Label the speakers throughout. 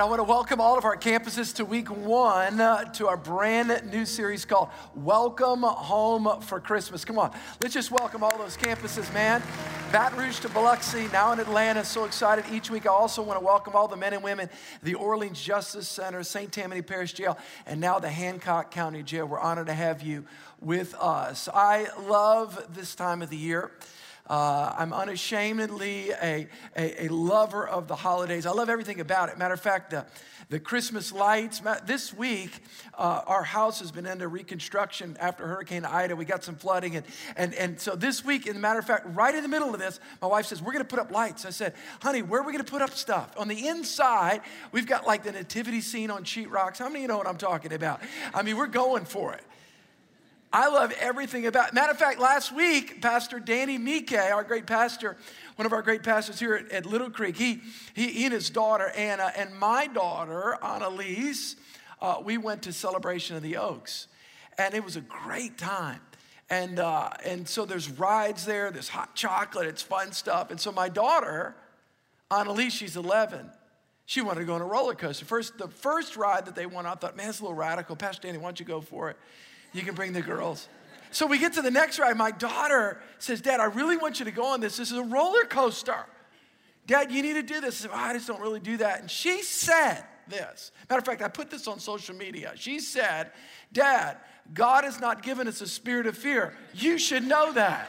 Speaker 1: I want to welcome all of our campuses to week one uh, to our brand new series called Welcome Home for Christmas. Come on, let's just welcome all those campuses, man. Baton Rouge to Biloxi, now in Atlanta. So excited each week. I also want to welcome all the men and women, the Orleans Justice Center, St. Tammany Parish Jail, and now the Hancock County Jail. We're honored to have you with us. I love this time of the year. Uh, I'm unashamedly a, a, a, lover of the holidays. I love everything about it. Matter of fact, the, the Christmas lights. This week, uh, our house has been under reconstruction after Hurricane Ida. We got some flooding. And, and, and so this week, in matter of fact, right in the middle of this, my wife says, We're going to put up lights. I said, Honey, where are we going to put up stuff? On the inside, we've got like the nativity scene on sheetrocks. How many of you know what I'm talking about? I mean, we're going for it. I love everything about. Matter of fact, last week, Pastor Danny Mike, our great pastor, one of our great pastors here at, at Little Creek, he, he, he, and his daughter Anna and my daughter Annalise, uh, we went to celebration of the Oaks, and it was a great time. And uh, and so there's rides there, there's hot chocolate, it's fun stuff. And so my daughter, Annalise, she's 11. She wanted to go on a roller coaster. First, the first ride that they went on, I thought, man, it's a little radical. Pastor Danny, why don't you go for it? You can bring the girls. So we get to the next ride. My daughter says, Dad, I really want you to go on this. This is a roller coaster. Dad, you need to do this. I, said, oh, I just don't really do that. And she said this. Matter of fact, I put this on social media. She said, Dad, God has not given us a spirit of fear. You should know that.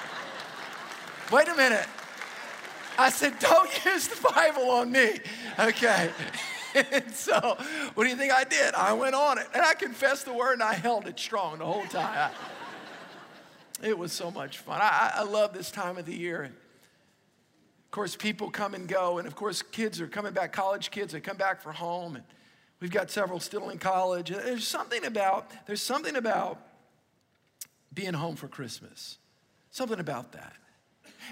Speaker 1: Wait a minute. I said, Don't use the Bible on me. Okay. And so, what do you think I did? I went on it and I confessed the word and I held it strong the whole time. it was so much fun. I, I love this time of the year. Of course, people come and go, and of course, kids are coming back, college kids, they come back for home, and we've got several still in college. There's something about, there's something about being home for Christmas. Something about that.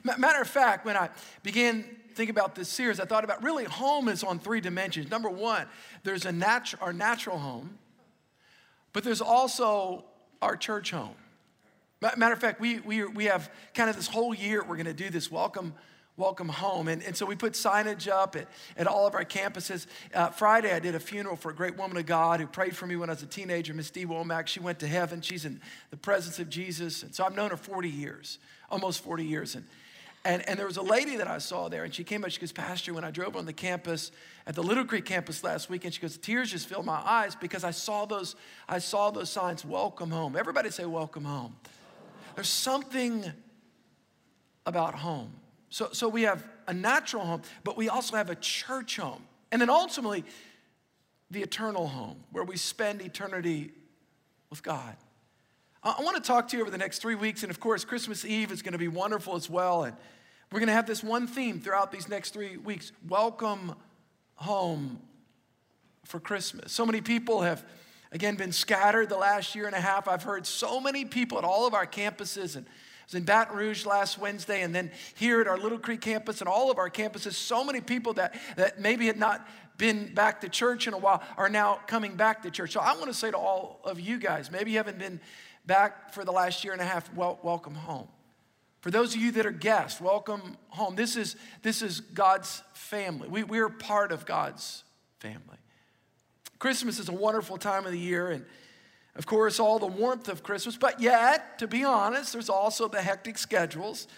Speaker 1: Matter of fact, when I began thinking about this series, I thought about really home is on three dimensions. Number one, there's a natu- our natural home, but there's also our church home. Matter of fact, we, we, we have kind of this whole year we're going to do this welcome welcome home. And, and so we put signage up at, at all of our campuses. Uh, Friday, I did a funeral for a great woman of God who prayed for me when I was a teenager, Miss Dee Womack. She went to heaven. She's in the presence of Jesus. And so I've known her 40 years, almost 40 years. And and, and there was a lady that I saw there, and she came up, she goes, Pastor, when I drove on the campus at the Little Creek campus last week, and she goes, tears just filled my eyes because I saw those, I saw those signs, welcome home. Everybody say welcome home. There's something about home. So, so we have a natural home, but we also have a church home. And then ultimately, the eternal home where we spend eternity with God. I want to talk to you over the next three weeks. And of course, Christmas Eve is going to be wonderful as well. And we're going to have this one theme throughout these next three weeks welcome home for Christmas. So many people have, again, been scattered the last year and a half. I've heard so many people at all of our campuses. And I was in Baton Rouge last Wednesday, and then here at our Little Creek campus and all of our campuses, so many people that, that maybe had not been back to church in a while are now coming back to church. So I want to say to all of you guys, maybe you haven't been back for the last year and a half, well, welcome home. For those of you that are guests, welcome home. This is, this is God's family. We, we're part of God's family. Christmas is a wonderful time of the year, and of course, all the warmth of Christmas, but yet, to be honest, there's also the hectic schedules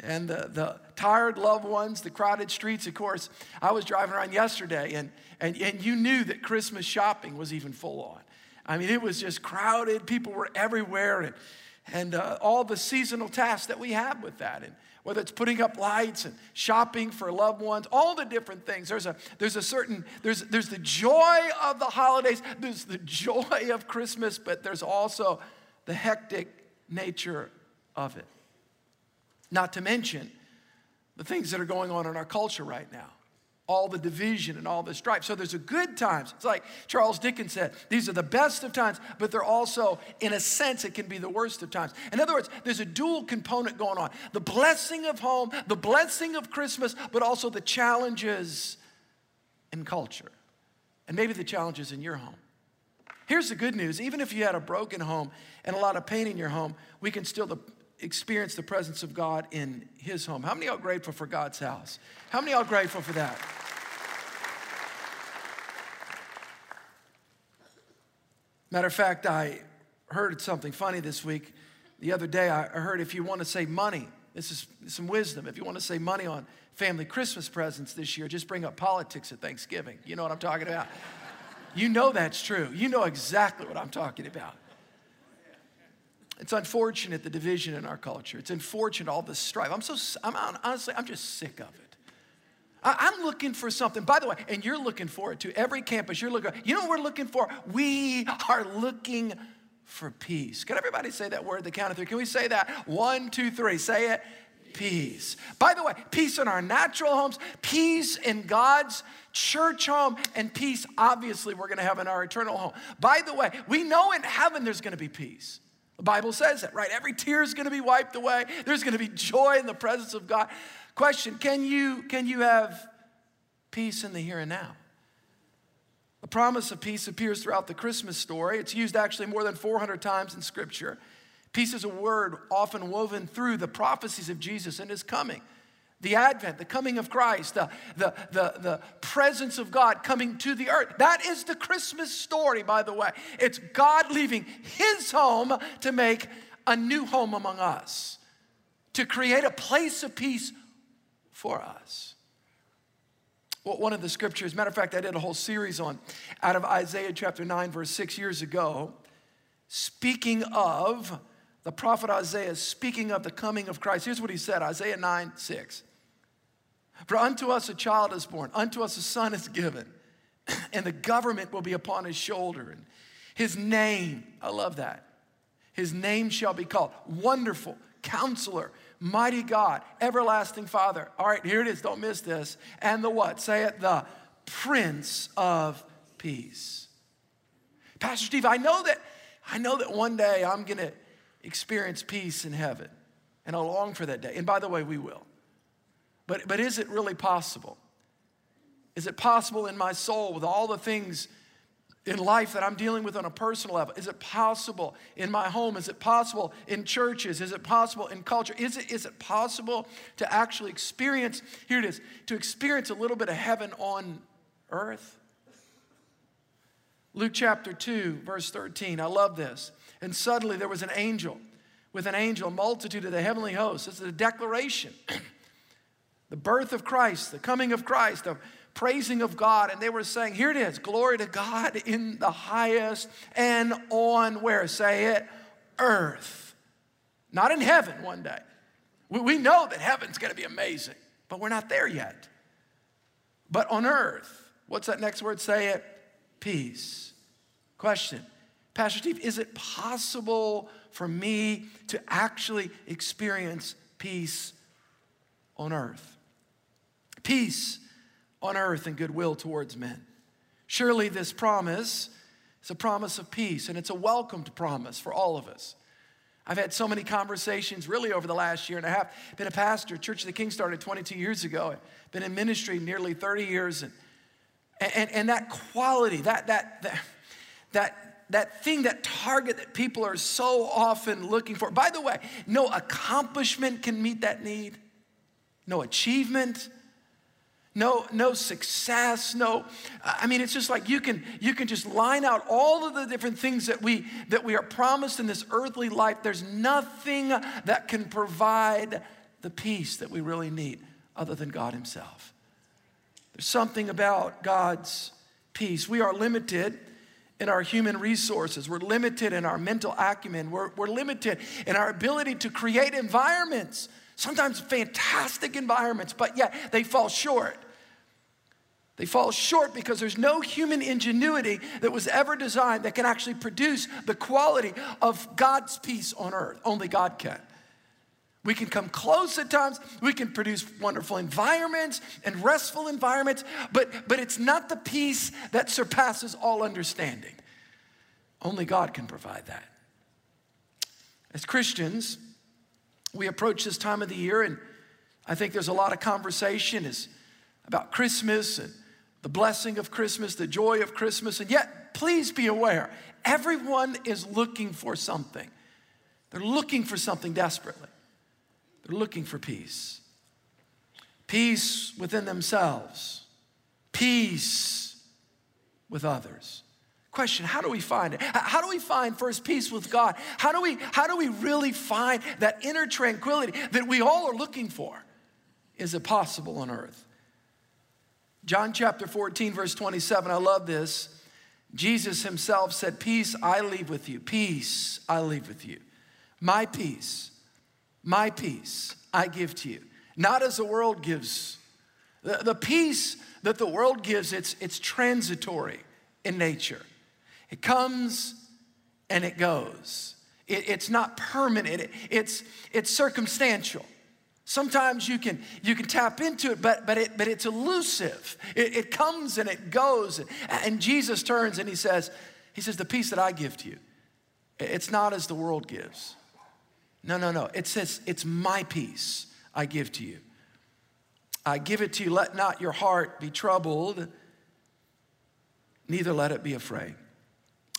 Speaker 1: and the, the tired loved ones, the crowded streets. Of course, I was driving around yesterday, and, and, and you knew that Christmas shopping was even full on. I mean, it was just crowded. People were everywhere, and, and uh, all the seasonal tasks that we have with that. And whether it's putting up lights and shopping for loved ones, all the different things. There's a, there's a certain, there's, there's the joy of the holidays, there's the joy of Christmas, but there's also the hectic nature of it. Not to mention the things that are going on in our culture right now all the division and all the strife. So there's a good times. It's like Charles Dickens said, these are the best of times, but they're also, in a sense, it can be the worst of times. In other words, there's a dual component going on the blessing of home, the blessing of Christmas, but also the challenges in culture, and maybe the challenges in your home. Here's the good news even if you had a broken home and a lot of pain in your home, we can still experience the presence of God in his home. How many are grateful for God's house? How many are grateful for that? Matter of fact, I heard something funny this week. The other day, I heard if you want to save money, this is some wisdom. If you want to save money on family Christmas presents this year, just bring up politics at Thanksgiving. You know what I'm talking about. you know that's true. You know exactly what I'm talking about. It's unfortunate the division in our culture. It's unfortunate all the strife. I'm so I'm honestly I'm just sick of it. I, am looking for something. By the way, and you're looking for it too. Every campus you're looking. You know what we're looking for? We are looking for peace. Can everybody say that word? The count of three. Can we say that? One, two, three. Say it. Peace. By the way, peace in our natural homes, peace in God's church home, and peace, obviously, we're going to have in our eternal home. By the way, we know in heaven there's going to be peace. The Bible says that, right? Every tear is going to be wiped away. There's going to be joy in the presence of God. Question Can you, can you have peace in the here and now? The promise of peace appears throughout the Christmas story. It's used actually more than 400 times in Scripture. Peace is a word often woven through the prophecies of Jesus and his coming. The advent, the coming of Christ, the, the, the, the presence of God coming to the earth. That is the Christmas story, by the way. It's God leaving his home to make a new home among us, to create a place of peace for us. Well, one of the scriptures, matter of fact, I did a whole series on out of Isaiah chapter 9, verse 6 years ago, speaking of the prophet Isaiah, is speaking of the coming of Christ. Here's what he said Isaiah 9, 6. For unto us a child is born, unto us a son is given, and the government will be upon his shoulder. And his name, I love that. His name shall be called Wonderful, Counselor, Mighty God, Everlasting Father. All right, here it is, don't miss this. And the what? Say it, the Prince of Peace. Pastor Steve, I know that I know that one day I'm to experience peace in heaven. And I long for that day. And by the way, we will. But, but is it really possible? Is it possible in my soul with all the things in life that I'm dealing with on a personal level? Is it possible in my home? Is it possible in churches? Is it possible in culture? Is it, is it possible to actually experience, here it is, to experience a little bit of heaven on earth? Luke chapter 2, verse 13. I love this. And suddenly there was an angel with an angel, multitude of the heavenly hosts. Is a declaration. the birth of Christ, the coming of Christ, the praising of God. And they were saying, Here it is, glory to God in the highest, and on where? Say it, earth. Not in heaven one day. We, We know that heaven's gonna be amazing, but we're not there yet. But on earth, what's that next word? Say it, peace. Question Pastor Steve, is it possible for me to actually experience peace on earth? Peace on earth and goodwill towards men. Surely this promise is a promise of peace, and it's a welcomed promise for all of us. I've had so many conversations really over the last year and a half. Been a pastor, Church of the King started 22 years ago. Been in ministry nearly 30 years. And, and, and that quality, that, that, that, that that thing, that target that people are so often looking for. By the way, no accomplishment can meet that need, no achievement. No, no success, no. I mean, it's just like you can you can just line out all of the different things that we that we are promised in this earthly life. There's nothing that can provide the peace that we really need other than God Himself. There's something about God's peace. We are limited in our human resources. We're limited in our mental acumen. We're, we're limited in our ability to create environments, sometimes fantastic environments, but yet they fall short. They fall short because there's no human ingenuity that was ever designed that can actually produce the quality of God's peace on earth. Only God can. We can come close at times. We can produce wonderful environments and restful environments, but, but it's not the peace that surpasses all understanding. Only God can provide that. As Christians, we approach this time of the year, and I think there's a lot of conversation is about Christmas and the blessing of Christmas, the joy of Christmas, and yet, please be aware, everyone is looking for something. They're looking for something desperately. They're looking for peace. Peace within themselves, peace with others. Question, how do we find it? How do we find first peace with God? How do we, how do we really find that inner tranquility that we all are looking for? Is it possible on earth? John chapter 14, verse 27, I love this. Jesus himself said, Peace I leave with you. Peace I leave with you. My peace, my peace I give to you. Not as the world gives. The, the peace that the world gives, it's, it's transitory in nature. It comes and it goes. It, it's not permanent, it, it's, it's circumstantial. Sometimes you can, you can tap into it, but, but, it, but it's elusive. It, it comes and it goes. And Jesus turns and he says, he says, the peace that I give to you, it's not as the world gives. No, no, no. It says, it's my peace I give to you. I give it to you. Let not your heart be troubled, neither let it be afraid.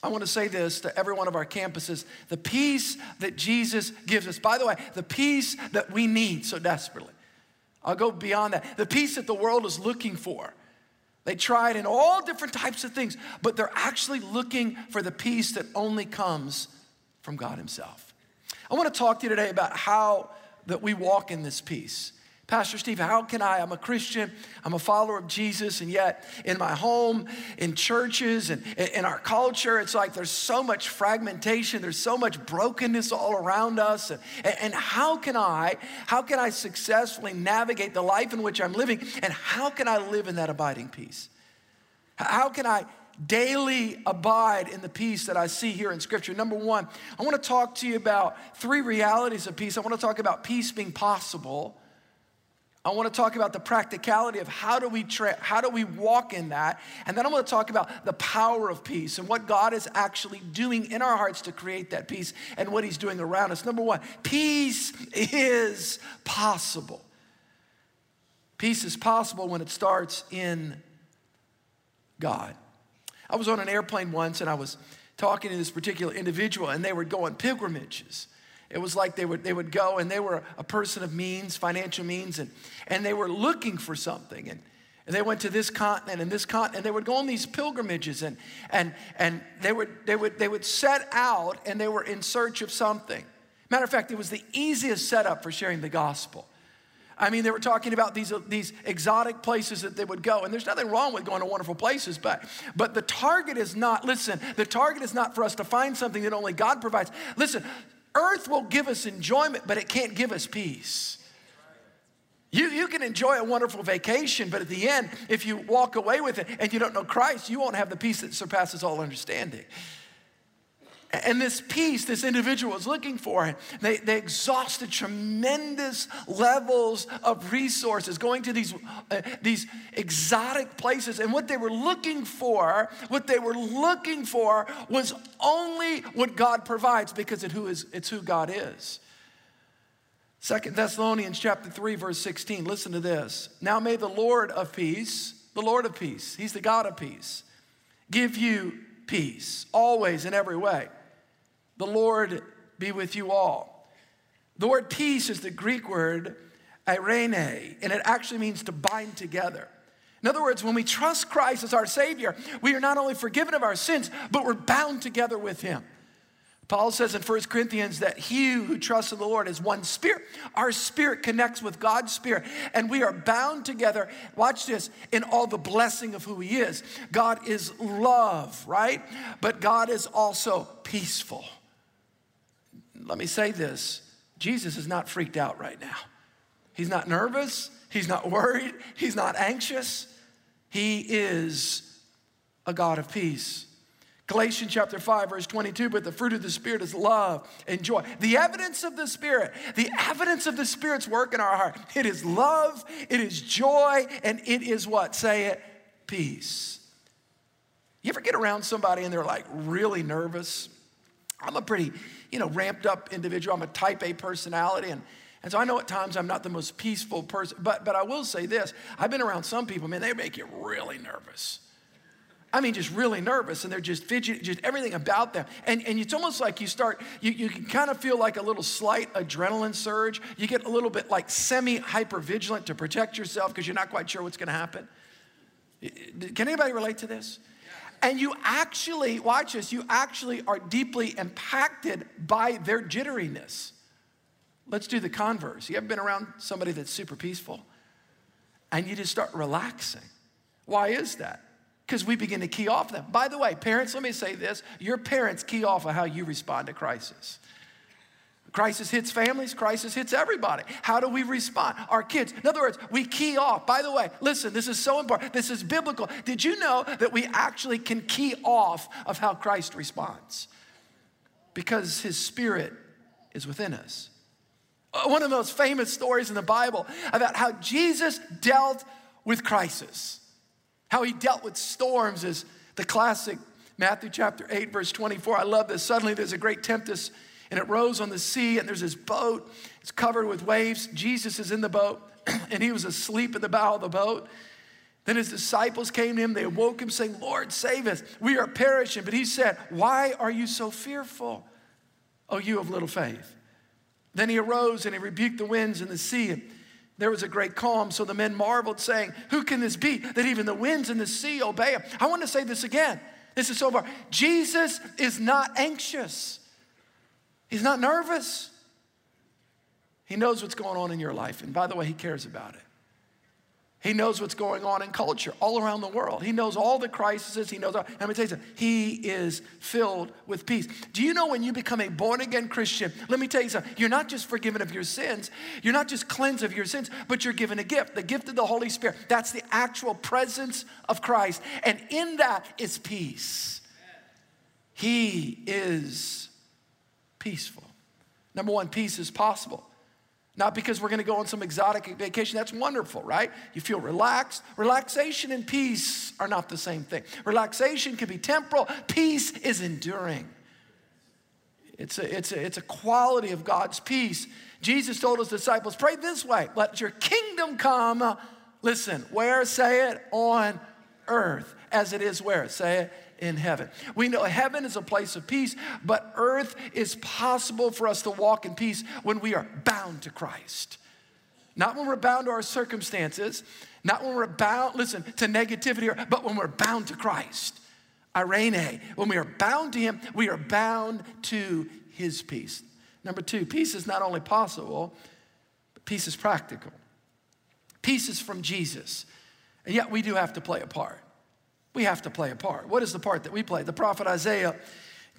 Speaker 1: I want to say this to every one of our campuses the peace that Jesus gives us. By the way, the peace that we need so desperately. I'll go beyond that. The peace that the world is looking for. They try it in all different types of things, but they're actually looking for the peace that only comes from God Himself. I want to talk to you today about how that we walk in this peace. Pastor Steve, how can I? I'm a Christian, I'm a follower of Jesus, and yet in my home, in churches, and in our culture, it's like there's so much fragmentation, there's so much brokenness all around us. And, and how can I, how can I successfully navigate the life in which I'm living? And how can I live in that abiding peace? How can I daily abide in the peace that I see here in Scripture. Number one, I want to talk to you about three realities of peace. I want to talk about peace being possible. I want to talk about the practicality of how do we tra- how do we walk in that, and then I want to talk about the power of peace and what God is actually doing in our hearts to create that peace and what He's doing around us. Number one, peace is possible. Peace is possible when it starts in God. I was on an airplane once and I was talking to this particular individual, and they were going pilgrimages. It was like they would, they would go and they were a person of means, financial means, and, and they were looking for something. And, and they went to this continent and this continent, and they would go on these pilgrimages and, and, and they, would, they, would, they would set out and they were in search of something. Matter of fact, it was the easiest setup for sharing the gospel. I mean, they were talking about these, uh, these exotic places that they would go. And there's nothing wrong with going to wonderful places, but, but the target is not, listen, the target is not for us to find something that only God provides. Listen, Earth will give us enjoyment, but it can't give us peace. You, you can enjoy a wonderful vacation, but at the end, if you walk away with it and you don't know Christ, you won't have the peace that surpasses all understanding. And this peace this individual was looking for, they, they exhausted tremendous levels of resources, going to these, uh, these exotic places. And what they were looking for, what they were looking for was only what God provides because it who is, it's who God is. Second Thessalonians chapter 3, verse 16. Listen to this. Now may the Lord of peace, the Lord of peace, He's the God of peace, give you peace always in every way. The Lord be with you all. The word peace is the Greek word irene, and it actually means to bind together. In other words, when we trust Christ as our Savior, we are not only forgiven of our sins, but we're bound together with Him. Paul says in 1 Corinthians that he who trusts in the Lord is one spirit. Our spirit connects with God's spirit, and we are bound together. Watch this in all the blessing of who He is. God is love, right? But God is also peaceful let me say this Jesus is not freaked out right now. He's not nervous, he's not worried, he's not anxious. He is a God of peace. Galatians chapter 5, verse 22, but the fruit of the Spirit is love and joy. The evidence of the Spirit, the evidence of the Spirit's work in our heart. It is love, it is joy, and it is what? Say it, peace. You ever get around somebody and they're like really nervous? I'm a pretty you know, ramped up individual. I'm a type A personality. And, and so I know at times I'm not the most peaceful person, but, but I will say this I've been around some people, man, they make you really nervous. I mean, just really nervous, and they're just fidgety, just everything about them. And, and it's almost like you start, you, you can kind of feel like a little slight adrenaline surge. You get a little bit like semi hyper vigilant to protect yourself because you're not quite sure what's going to happen. Can anybody relate to this? And you actually, watch this, you actually are deeply impacted by their jitteriness. Let's do the converse. You ever been around somebody that's super peaceful and you just start relaxing? Why is that? Because we begin to key off them. By the way, parents, let me say this your parents key off of how you respond to crisis. Crisis hits families, crisis hits everybody. How do we respond? Our kids. In other words, we key off. By the way, listen, this is so important. This is biblical. Did you know that we actually can key off of how Christ responds? Because his spirit is within us. Uh, one of the most famous stories in the Bible about how Jesus dealt with crisis, how he dealt with storms is the classic Matthew chapter 8, verse 24. I love this. Suddenly there's a great tempest and it rose on the sea, and there's this boat. It's covered with waves. Jesus is in the boat, and he was asleep in the bow of the boat. Then his disciples came to him. They awoke him, saying, Lord, save us. We are perishing. But he said, Why are you so fearful, O you of little faith? Then he arose and he rebuked the winds and the sea. And there was a great calm. So the men marveled, saying, Who can this be that even the winds and the sea obey him? I want to say this again. This is so far. Jesus is not anxious. He's not nervous. He knows what's going on in your life. And by the way, he cares about it. He knows what's going on in culture all around the world. He knows all the crises. He knows. All, let me tell you something. He is filled with peace. Do you know when you become a born again Christian? Let me tell you something. You're not just forgiven of your sins. You're not just cleansed of your sins, but you're given a gift, the gift of the Holy Spirit. That's the actual presence of Christ, and in that is peace. He is peaceful. Number one, peace is possible. Not because we're gonna go on some exotic vacation. That's wonderful, right? You feel relaxed. Relaxation and peace are not the same thing. Relaxation can be temporal, peace is enduring. It's a, it's a, it's a quality of God's peace. Jesus told his disciples, pray this way let your kingdom come. Listen, where? Say it on earth as it is where? Say it in heaven. We know heaven is a place of peace, but earth is possible for us to walk in peace when we are bound to Christ. Not when we're bound to our circumstances, not when we're bound, listen, to negativity, but when we're bound to Christ. Irene, when we are bound to Him, we are bound to His peace. Number two, peace is not only possible, but peace is practical. Peace is from Jesus, and yet we do have to play a part we have to play a part. What is the part that we play? The prophet Isaiah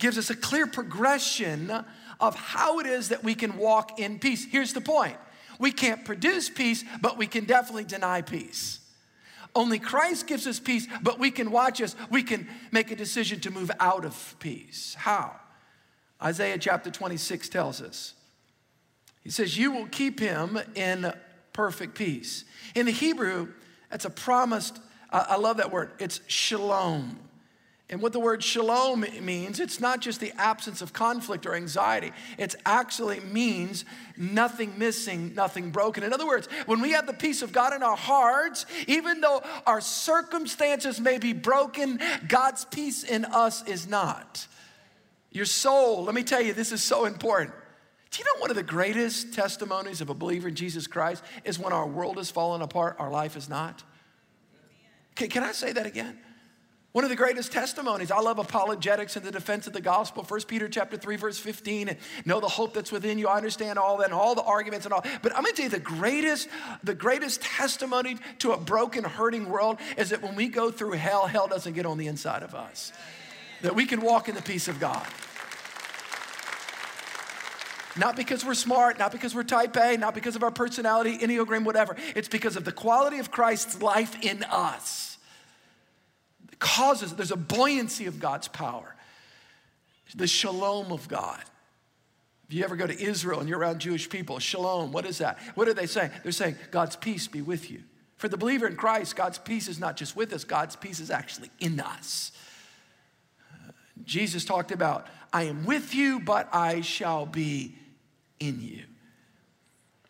Speaker 1: gives us a clear progression of how it is that we can walk in peace. Here's the point we can't produce peace, but we can definitely deny peace. Only Christ gives us peace, but we can watch us, we can make a decision to move out of peace. How? Isaiah chapter 26 tells us. He says, You will keep him in perfect peace. In the Hebrew, that's a promised I love that word. It's shalom. And what the word shalom means, it's not just the absence of conflict or anxiety. It actually means nothing missing, nothing broken. In other words, when we have the peace of God in our hearts, even though our circumstances may be broken, God's peace in us is not. Your soul, let me tell you, this is so important. Do you know one of the greatest testimonies of a believer in Jesus Christ is when our world is falling apart, our life is not? Can, can I say that again? One of the greatest testimonies. I love apologetics in the defense of the gospel. 1 Peter chapter 3, verse 15, and know the hope that's within you. I understand all that and all the arguments and all. But I'm gonna tell you the greatest, the greatest testimony to a broken, hurting world is that when we go through hell, hell doesn't get on the inside of us. That we can walk in the peace of God. Not because we're smart, not because we're type A, not because of our personality, Enneagram, whatever. It's because of the quality of Christ's life in us causes, there's a buoyancy of God's power, the shalom of God. If you ever go to Israel and you're around Jewish people, shalom, what is that? What are they saying? They're saying, God's peace be with you. For the believer in Christ, God's peace is not just with us, God's peace is actually in us. Jesus talked about, I am with you, but I shall be in you.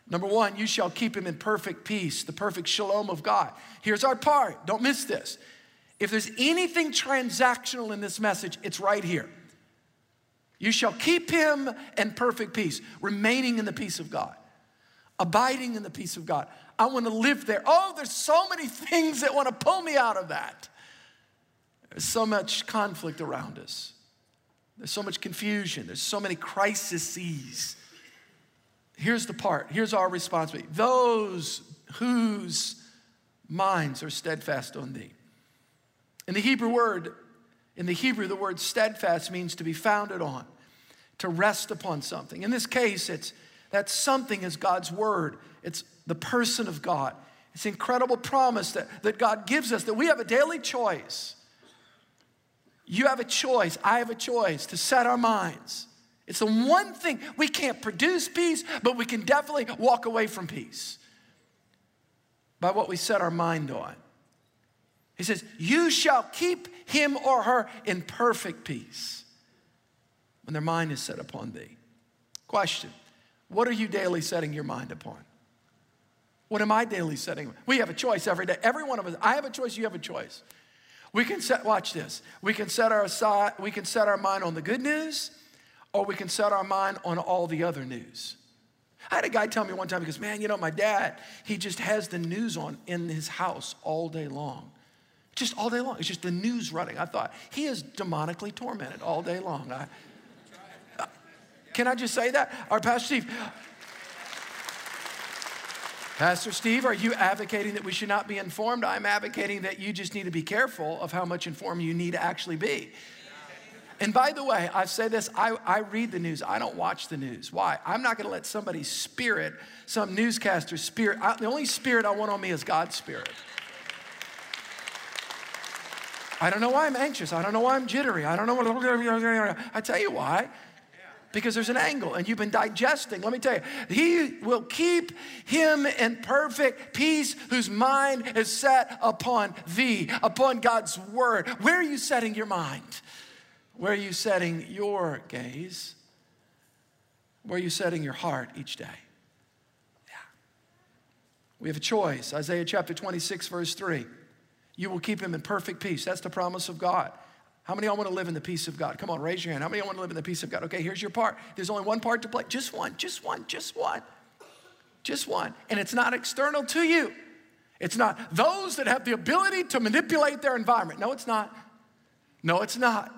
Speaker 1: Number one, you shall keep him in perfect peace, the perfect shalom of God. Here's our part. Don't miss this. If there's anything transactional in this message, it's right here. You shall keep him in perfect peace, remaining in the peace of God, abiding in the peace of God. I want to live there. Oh, there's so many things that want to pull me out of that. There's so much conflict around us. There's so much confusion. There's so many crises. Here's the part. Here's our responsibility. Those whose minds are steadfast on thee. In the Hebrew word, in the Hebrew, the word steadfast means to be founded on, to rest upon something. In this case, it's that something is God's word. It's the person of God. It's incredible promise that, that God gives us that we have a daily choice. You have a choice, I have a choice to set our minds. It's the one thing we can't produce peace, but we can definitely walk away from peace by what we set our mind on. He says, You shall keep him or her in perfect peace when their mind is set upon thee. Question What are you daily setting your mind upon? What am I daily setting? We have a choice every day. Every one of us, I have a choice, you have a choice. We can set, watch this. We can set our side, we can set our mind on the good news, or we can set our mind on all the other news. I had a guy tell me one time, he goes, Man, you know, my dad, he just has the news on in his house all day long. Just all day long. It's just the news running. I thought, he is demonically tormented all day long. I, uh, can I just say that? Our Pastor Steve, Pastor Steve, are you advocating that we should not be informed? I'm advocating that you just need to be careful of how much informed you need to actually be. And by the way, I say this I, I read the news, I don't watch the news. Why? I'm not gonna let somebody's spirit, some newscaster's spirit, I, the only spirit I want on me is God's spirit. I don't know why I'm anxious. I don't know why I'm jittery. I don't know what. I tell you why because there's an angle and you've been digesting. Let me tell you, he will keep him in perfect peace whose mind is set upon thee, upon God's word. Where are you setting your mind? Where are you setting your gaze? Where are you setting your heart each day? Yeah. We have a choice. Isaiah chapter 26, verse 3. You will keep him in perfect peace. That's the promise of God. How many of y'all want to live in the peace of God? Come on, raise your hand. How many of y'all want to live in the peace of God? Okay, here's your part. There's only one part to play. Just one, just one, just one. Just one. And it's not external to you. It's not those that have the ability to manipulate their environment. No, it's not. No, it's not.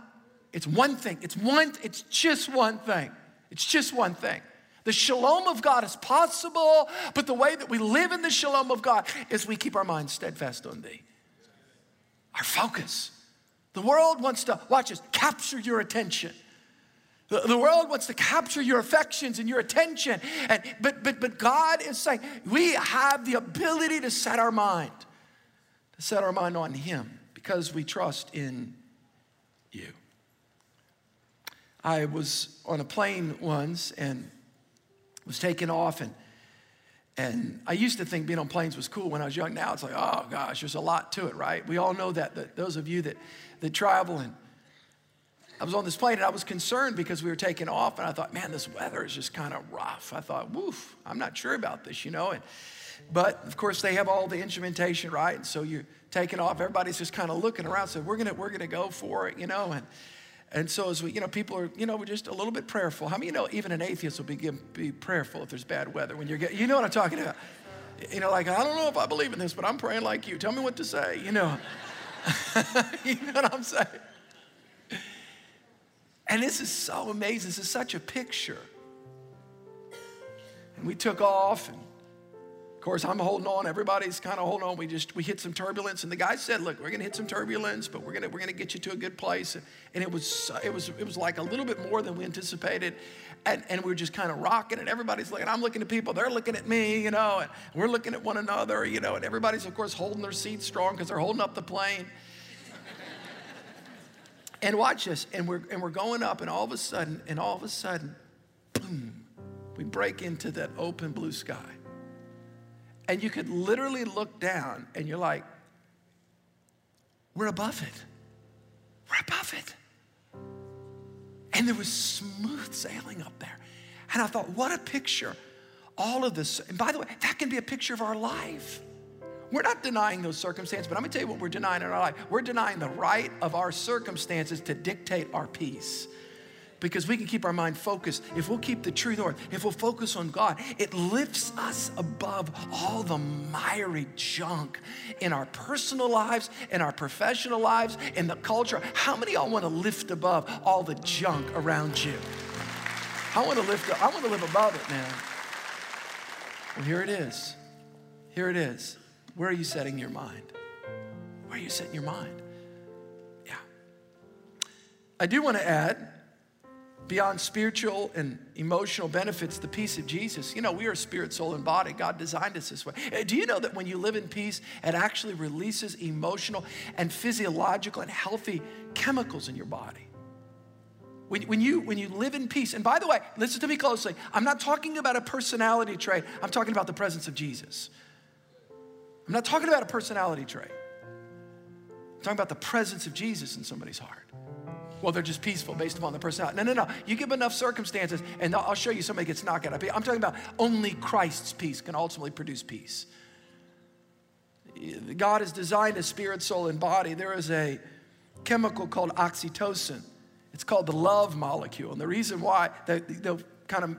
Speaker 1: It's one thing. It's one, it's just one thing. It's just one thing. The shalom of God is possible, but the way that we live in the shalom of God is we keep our minds steadfast on thee. Our focus. The world wants to, watch us capture your attention. The, the world wants to capture your affections and your attention. And, but, but, but God is saying we have the ability to set our mind, to set our mind on Him because we trust in you. I was on a plane once and was taken off and and I used to think being on planes was cool when I was young. Now it's like, oh gosh, there's a lot to it, right? We all know that, that those of you that that travel. And I was on this plane and I was concerned because we were taking off and I thought, man, this weather is just kind of rough. I thought, woof, I'm not sure about this, you know. And, but of course, they have all the instrumentation, right? And so you're taking off. Everybody's just kind of looking around. So we're gonna we're gonna go for it, you know. And and so as we, you know, people are, you know, we're just a little bit prayerful. How many you know even an atheist will be be prayerful if there's bad weather when you're getting, you know what I'm talking about? You know, like I don't know if I believe in this, but I'm praying like you. Tell me what to say, you know. you know what I'm saying? And this is so amazing. This is such a picture. And we took off, and of course, I'm holding on. Everybody's kind of holding on. We just we hit some turbulence, and the guy said, "Look, we're gonna hit some turbulence, but we're gonna we're gonna get you to a good place." And it was it was it was like a little bit more than we anticipated, and and we are just kind of rocking, and everybody's looking. I'm looking at people, they're looking at me, you know, and we're looking at one another, you know, and everybody's of course holding their seats strong because they're holding up the plane. and watch this, and we're and we're going up, and all of a sudden, and all of a sudden, boom, we break into that open blue sky and you could literally look down and you're like, we're above it. We're above it. And there was smooth sailing up there. And I thought, what a picture. All of this. And by the way, that can be a picture of our life. We're not denying those circumstances, but I'm gonna tell you what we're denying in our life. We're denying the right of our circumstances to dictate our peace. Because we can keep our mind focused. If we'll keep the true north, if we'll focus on God, it lifts us above all the miry junk in our personal lives, in our professional lives, in the culture. How many y'all want to lift above all the junk around you? I want to lift up, I want to live above it, man. Well, here it is. Here it is. Where are you setting your mind? Where are you setting your mind? Yeah. I do want to add beyond spiritual and emotional benefits, the peace of Jesus. You know, we are spirit, soul, and body. God designed us this way. Uh, do you know that when you live in peace, it actually releases emotional and physiological and healthy chemicals in your body? When, when, you, when you live in peace, and by the way, listen to me closely. I'm not talking about a personality trait, I'm talking about the presence of Jesus. I'm not talking about a personality trait. I'm talking about the presence of Jesus in somebody's heart. Well, they're just peaceful based upon the personality. No, no, no. You give enough circumstances, and I'll show you somebody gets knocked out of peace. I'm talking about only Christ's peace can ultimately produce peace. God has designed a spirit, soul, and body. There is a chemical called oxytocin. It's called the love molecule. And the reason why, they'll kind of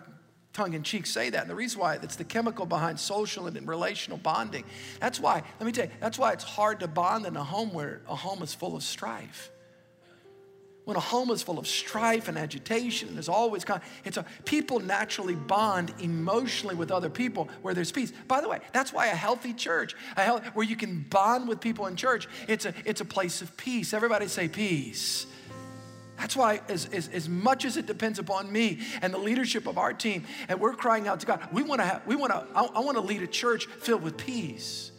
Speaker 1: tongue in cheek say that. And the reason why it's the chemical behind social and relational bonding. That's why, let me tell you, that's why it's hard to bond in a home where a home is full of strife. When a home is full of strife and agitation, and there's always kind of, it's a, people naturally bond emotionally with other people where there's peace. By the way, that's why a healthy church, a health, where you can bond with people in church, it's a, it's a place of peace. Everybody say peace. That's why, as, as, as much as it depends upon me and the leadership of our team, and we're crying out to God, we want to have, we want to, I, I want to lead a church filled with peace.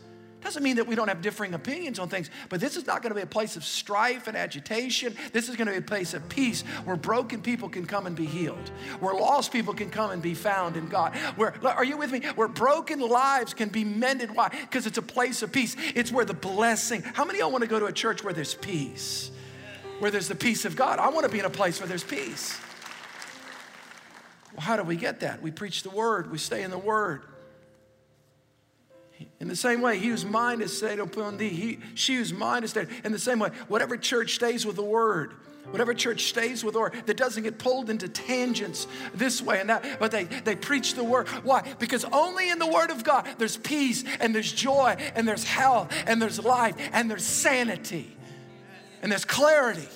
Speaker 1: Doesn't mean that we don't have differing opinions on things, but this is not going to be a place of strife and agitation. This is going to be a place of peace where broken people can come and be healed, where lost people can come and be found in God. Where, are you with me? Where broken lives can be mended. Why? Because it's a place of peace. It's where the blessing. How many of y'all want to go to a church where there's peace? where there's the peace of God. I want to be in a place where there's peace. Well, how do we get that? We preach the word, we stay in the word. In the same way, he whose mind is stayed upon thee, he, she whose mind is stayed. In the same way, whatever church stays with the word, whatever church stays with word, that doesn't get pulled into tangents this way and that, but they, they preach the word. Why? Because only in the word of God there's peace and there's joy and there's health and there's life and there's sanity and there's clarity.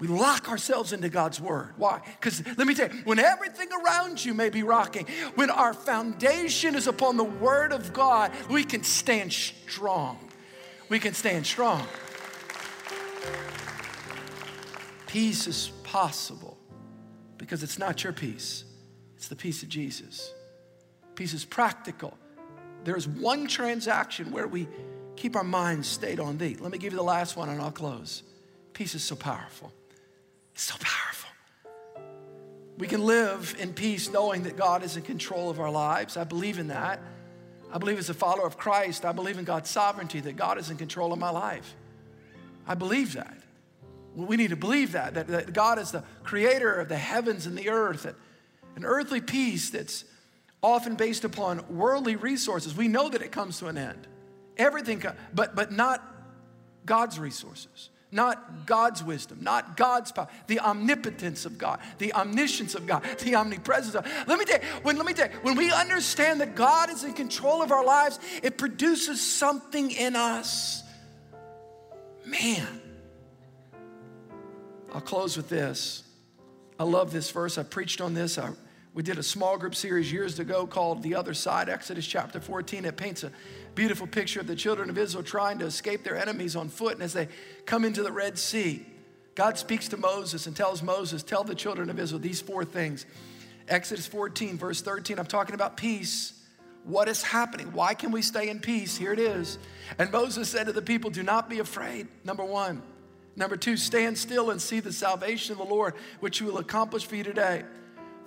Speaker 1: We lock ourselves into God's word. Why? Because let me tell you, when everything around you may be rocking, when our foundation is upon the word of God, we can stand strong. We can stand strong. Peace is possible because it's not your peace, it's the peace of Jesus. Peace is practical. There's one transaction where we keep our minds stayed on thee. Let me give you the last one and I'll close. Peace is so powerful. So powerful. We can live in peace knowing that God is in control of our lives. I believe in that. I believe as a follower of Christ, I believe in God's sovereignty, that God is in control of my life. I believe that. We need to believe that, that, that God is the creator of the heavens and the earth, that an earthly peace that's often based upon worldly resources. We know that it comes to an end. Everything, but, but not God's resources, not God's wisdom, not God's power, the omnipotence of God, the omniscience of God, the omnipresence of God. Let me tell you, when, let me tell you, when we understand that God is in control of our lives, it produces something in us. Man. I'll close with this. I love this verse. I preached on this. I, we did a small group series years ago called The Other Side, Exodus chapter 14. It paints a beautiful picture of the children of Israel trying to escape their enemies on foot. And as they come into the Red Sea, God speaks to Moses and tells Moses, Tell the children of Israel these four things. Exodus 14, verse 13, I'm talking about peace. What is happening? Why can we stay in peace? Here it is. And Moses said to the people, Do not be afraid. Number one. Number two, stand still and see the salvation of the Lord, which he will accomplish for you today.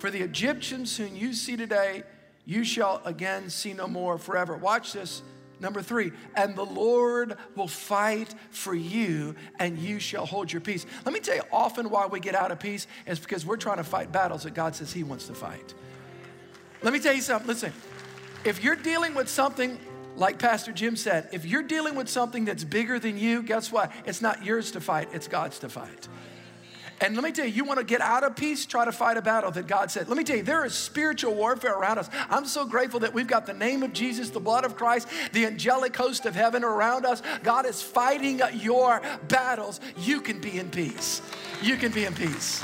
Speaker 1: For the Egyptians whom you see today, you shall again see no more forever. Watch this. Number three, and the Lord will fight for you and you shall hold your peace. Let me tell you, often why we get out of peace is because we're trying to fight battles that God says He wants to fight. Let me tell you something. Listen, if you're dealing with something like Pastor Jim said, if you're dealing with something that's bigger than you, guess what? It's not yours to fight, it's God's to fight. And let me tell you, you want to get out of peace, try to fight a battle that God said. Let me tell you, there is spiritual warfare around us. I'm so grateful that we've got the name of Jesus, the blood of Christ, the angelic host of heaven around us. God is fighting your battles. You can be in peace. You can be in peace.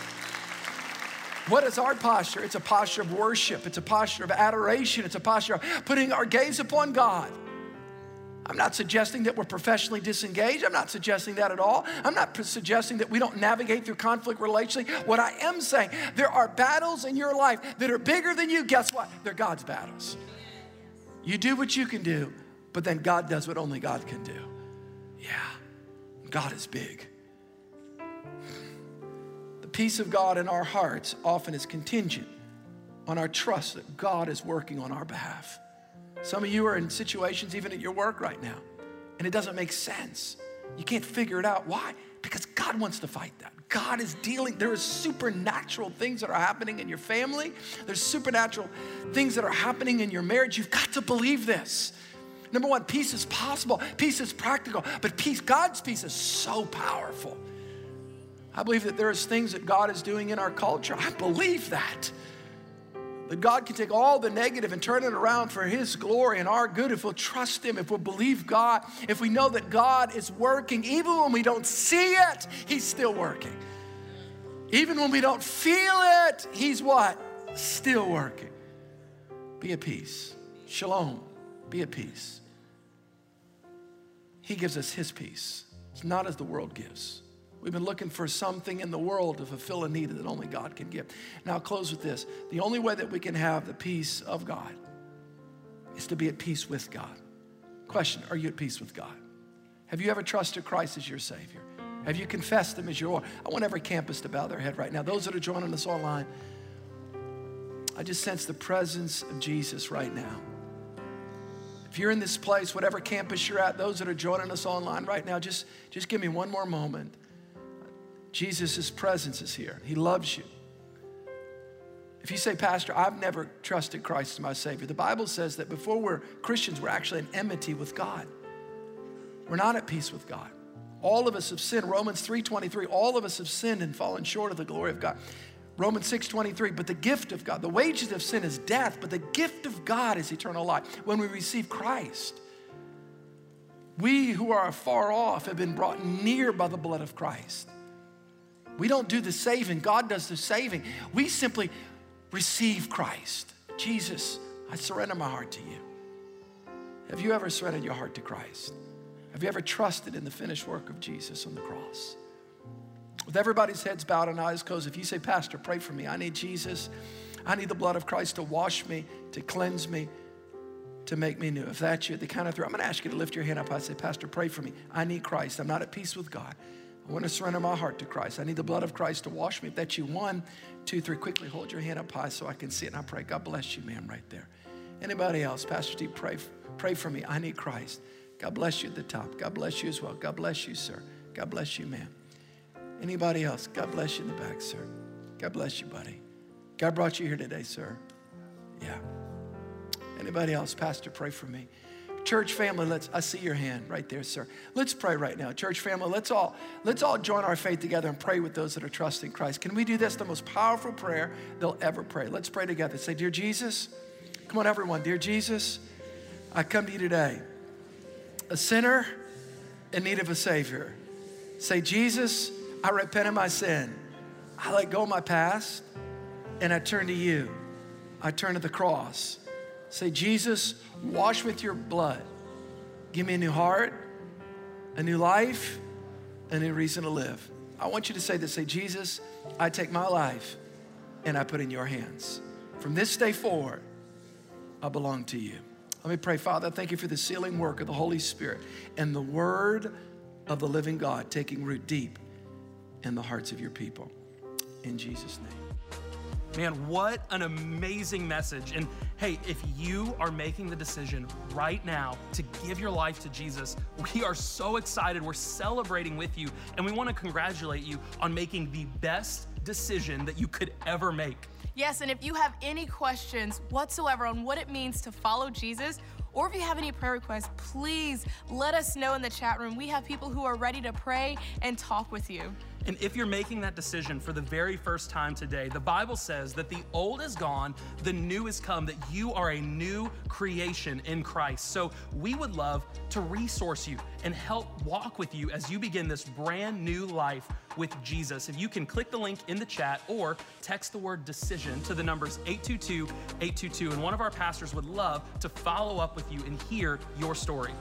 Speaker 1: What is our posture? It's a posture of worship, it's a posture of adoration, it's a posture of putting our gaze upon God. I'm not suggesting that we're professionally disengaged. I'm not suggesting that at all. I'm not suggesting that we don't navigate through conflict relationally. What I am saying, there are battles in your life that are bigger than you. Guess what? They're God's battles. You do what you can do, but then God does what only God can do. Yeah, God is big. The peace of God in our hearts often is contingent on our trust that God is working on our behalf. Some of you are in situations, even at your work right now, and it doesn't make sense. You can't figure it out. Why? Because God wants to fight that. God is dealing. There are supernatural things that are happening in your family. There's supernatural things that are happening in your marriage. You've got to believe this. Number one, peace is possible, peace is practical, but peace, God's peace is so powerful. I believe that there's things that God is doing in our culture. I believe that. That God can take all the negative and turn it around for His glory and our good if we'll trust Him, if we'll believe God, if we know that God is working, even when we don't see it, He's still working. Even when we don't feel it, He's what? Still working. Be at peace. Shalom. Be at peace. He gives us His peace. It's not as the world gives. We've been looking for something in the world to fulfill a need that only God can give. Now, I'll close with this. The only way that we can have the peace of God is to be at peace with God. Question Are you at peace with God? Have you ever trusted Christ as your Savior? Have you confessed Him as your Lord? I want every campus to bow their head right now. Those that are joining us online, I just sense the presence of Jesus right now. If you're in this place, whatever campus you're at, those that are joining us online right now, just, just give me one more moment. Jesus' presence is here. He loves you. If you say, Pastor, I've never trusted Christ as my Savior, the Bible says that before we're Christians, we're actually in enmity with God. We're not at peace with God. All of us have sinned. Romans 3:23, all of us have sinned and fallen short of the glory of God. Romans 6:23, but the gift of God, the wages of sin is death, but the gift of God is eternal life. When we receive Christ, we who are far off have been brought near by the blood of Christ. We don't do the saving, God does the saving. We simply receive Christ. Jesus, I surrender my heart to you. Have you ever surrendered your heart to Christ? Have you ever trusted in the finished work of Jesus on the cross? With everybody's heads bowed and eyes closed, if you say, Pastor, pray for me, I need Jesus. I need the blood of Christ to wash me, to cleanse me, to make me new. If that's you, the count of three, I'm going to ask you to lift your hand up. I say, Pastor, pray for me. I need Christ. I'm not at peace with God. I want to surrender my heart to Christ. I need the blood of Christ to wash me. If that's you, one, two, three, quickly hold your hand up high so I can see it. And I pray, God bless you, ma'am, right there. Anybody else? Pastor Steve, pray, pray for me. I need Christ. God bless you at the top. God bless you as well. God bless you, sir. God bless you, ma'am. Anybody else? God bless you in the back, sir. God bless you, buddy. God brought you here today, sir. Yeah. Anybody else? Pastor, pray for me. Church family, let's I see your hand right there, sir. Let's pray right now. Church family, let's all let's all join our faith together and pray with those that are trusting Christ. Can we do this? The most powerful prayer they'll ever pray. Let's pray together. Say, Dear Jesus, come on, everyone. Dear Jesus, I come to you today, a sinner in need of a Savior. Say, Jesus, I repent of my sin. I let go of my past and I turn to you. I turn to the cross. Say, Jesus, wash with your blood. Give me a new heart, a new life, a new reason to live. I want you to say this say, Jesus, I take my life and I put in your hands. From this day forward, I belong to you. Let me pray, Father, thank you for the sealing work of the Holy Spirit and the word of the living God taking root deep in the hearts of your people. In Jesus' name.
Speaker 2: Man, what an amazing message. And hey, if you are making the decision right now to give your life to Jesus, we are so excited. We're celebrating with you, and we want to congratulate you on making the best decision that you could ever make.
Speaker 3: Yes, and if you have any questions whatsoever on what it means to follow Jesus, or if you have any prayer requests, please let us know in the chat room. We have people who are ready to pray and talk with you.
Speaker 2: And if you're making that decision for the very first time today, the Bible says that the old is gone, the new is come, that you are a new creation in Christ. So we would love to resource you and help walk with you as you begin this brand new life with Jesus. If you can click the link in the chat or text the word decision to the numbers 822 822, and one of our pastors would love to follow up with you and hear your story.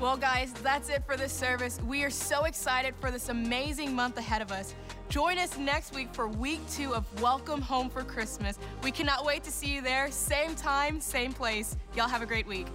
Speaker 3: Well, guys, that's it for this service. We are so excited for this amazing month ahead of us. Join us next week for week two of Welcome Home for Christmas. We cannot wait to see you there. Same time, same place. Y'all have a great week.